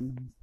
Mm-hmm.